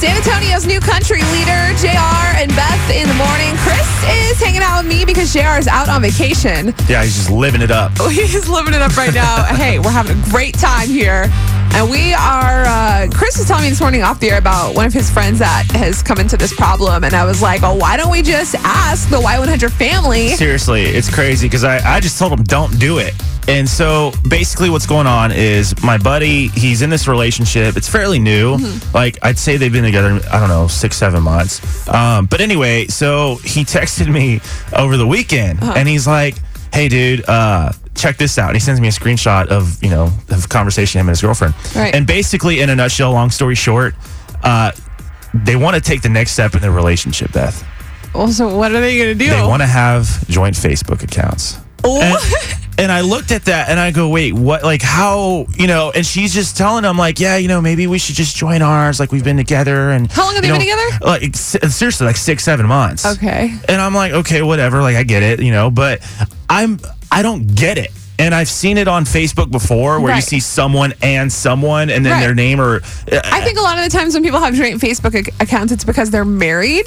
San Antonio's new country leader, JR and Beth in the morning. Chris is hanging out with me because JR is out on vacation. Yeah, he's just living it up. He's living it up right now. hey, we're having a great time here. And we are, uh, Chris was telling me this morning off the air about one of his friends that has come into this problem. And I was like, oh, why don't we just ask the Y100 family? Seriously, it's crazy because I, I just told him don't do it. And so basically, what's going on is my buddy, he's in this relationship. It's fairly new. Like, I'd say they've been together, I don't know, six, seven months. Um, but anyway, so he texted me over the weekend and he's like, hey, dude, uh, check this out. And he sends me a screenshot of, you know, of conversation him and his girlfriend. Right. And basically, in a nutshell, long story short, uh, they want to take the next step in their relationship, Beth. Well, so what are they going to do? They want to have joint Facebook accounts. Oh. And, and I looked at that and I go, wait, what? Like, how, you know? And she's just telling him, like, yeah, you know, maybe we should just join ours. Like, we've been together. And How long have you they been know, together? Like, seriously, like six, seven months. okay. And I'm like, okay, whatever. Like, I get it, you know, but I'm, I don't get it. And I've seen it on Facebook before where you see someone and someone and then Right. their name or. I think a lot of the times when people have joint Facebook ac- accounts, it's because they're married.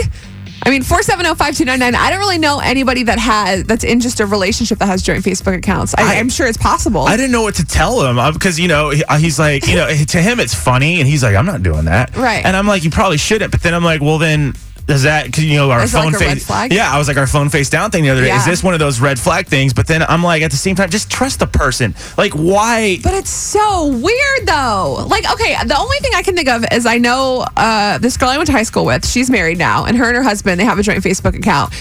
I mean, 470-5299, I don't really know anybody that has that's in just a relationship that has joint Facebook accounts. I, I'm sure it's possible. I didn't know what to tell him because you know he- uh, he's like you know to him it's funny and he's like I'm not doing that Right. and I'm like you probably shouldn't but then I'm like well then does that cause, you know our Is like phone red face yeah I was like our phone face down thing the other day Yeah. is this one of those red flag things but then I'm like at the same time just trust the person like why But it's so weird though. Like, okay, the only thing I can think of is I know uh, this girl I went to high school with. She's married now, and her and her husband they have a joint Facebook account.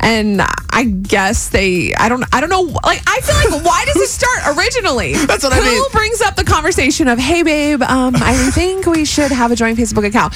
And I guess they, I don't, I don't know. Like, I feel like, why does it start originally? That's what I mean. Who brings up the conversation of, hey, babe, um, I think we should have a joint Facebook account.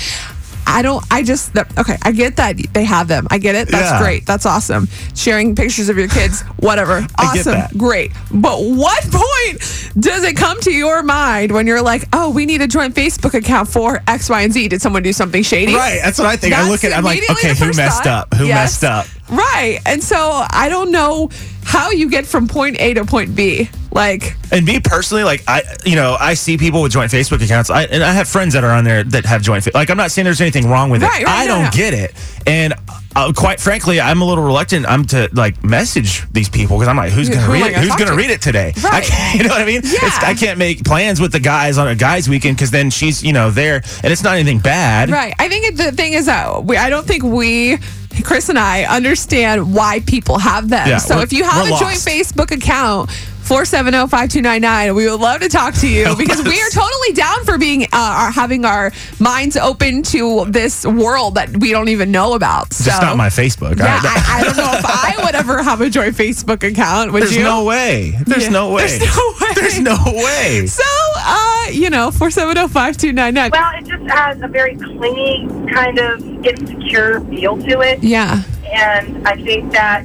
I don't, I just, okay, I get that they have them. I get it. That's Yeah. great. That's awesome. Sharing pictures of your kids, whatever. Awesome. Great. But what point does it come to your mind when you're like, oh, we need a joint Facebook account for X, Y, and Z? Did someone do something shady? right that's what I think I look at it, I'm like okay who messed thought. up who Yes. messed up Right. And so I don't know how you get from point A to point B. Like, And me personally, like I, you know, I see people with joint Facebook accounts, I, and I have friends that are on there that have joint. Like I'm not saying there's anything wrong with it. right, I no, don't no. get it, and uh, quite frankly, I'm a little reluctant. I'm to like message these people because I'm like, who's gonna read it? Who's gonna read it today? I Right. can't, you know what I mean? It's, Yeah. I can't make plans with the guys on a guys weekend because then she's, you know, there, and it's not anything bad. right. I think it, the thing is that we, I don't think we, Chris and I, understand why people have them. Yeah, so if you have a we're joint. Facebook account, 470-5299, we would love to talk to you because we are totally down for being, uh, our, having our minds open to this world that we don't even know about. Just not my Facebook. Yeah, I- I, I don't know if I would ever have a joint Facebook account. Would there's you? no way. There's Yeah. no way. There's no way. There's no way. So, uh, you know, 470-5299. Well, it just has a very clingy, kind of insecure feel to it. Yeah. And I think that,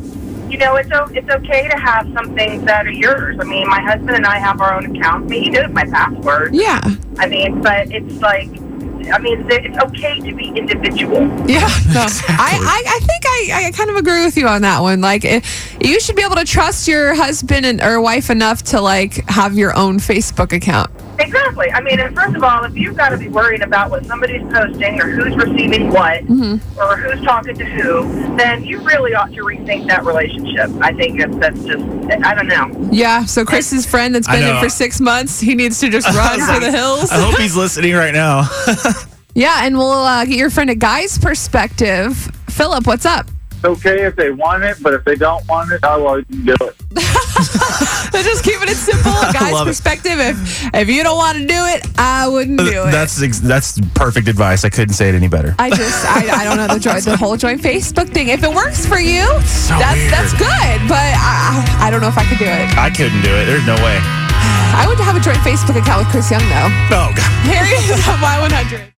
you know, it's, o- it's okay to have some things that are yours. I mean, my husband and I have our own accounts. I mean, he knows my password. Yeah. I mean, but it's like, I mean, it's okay to be individual. Yeah, no. I, I, I think I, I kind of agree with you on that one. Like, it, you should be able to trust your husband and or wife enough to like have your own Facebook account. Exactly. I mean, and first of all, if you've got to be worried about what somebody's posting or who's receiving what or who's talking to who, then you really ought to rethink that relationship. I think it's, that's just, I don't know. Yeah. So Chris's friend that's been in for six months, he needs to just run for the hills. I hope he's listening right now. Yeah, and we'll uh, get your friend a guy's perspective. Philip, what's up? It's okay if they want it, but if they don't want it, I won't do it. So just keeping it simple, a guy's love it. perspective. If if you don't want to do it, I wouldn't do it. That's ex- that's perfect advice. I couldn't say it any better. I just I, I don't know the joy, the whole joint Facebook thing. If it works for you, So that's weird. that's good. But I, I I don't know if I could do it. I couldn't do it. There's no way. I would have a joint Facebook account with Chris Young though. Oh God. Here he is on Y100.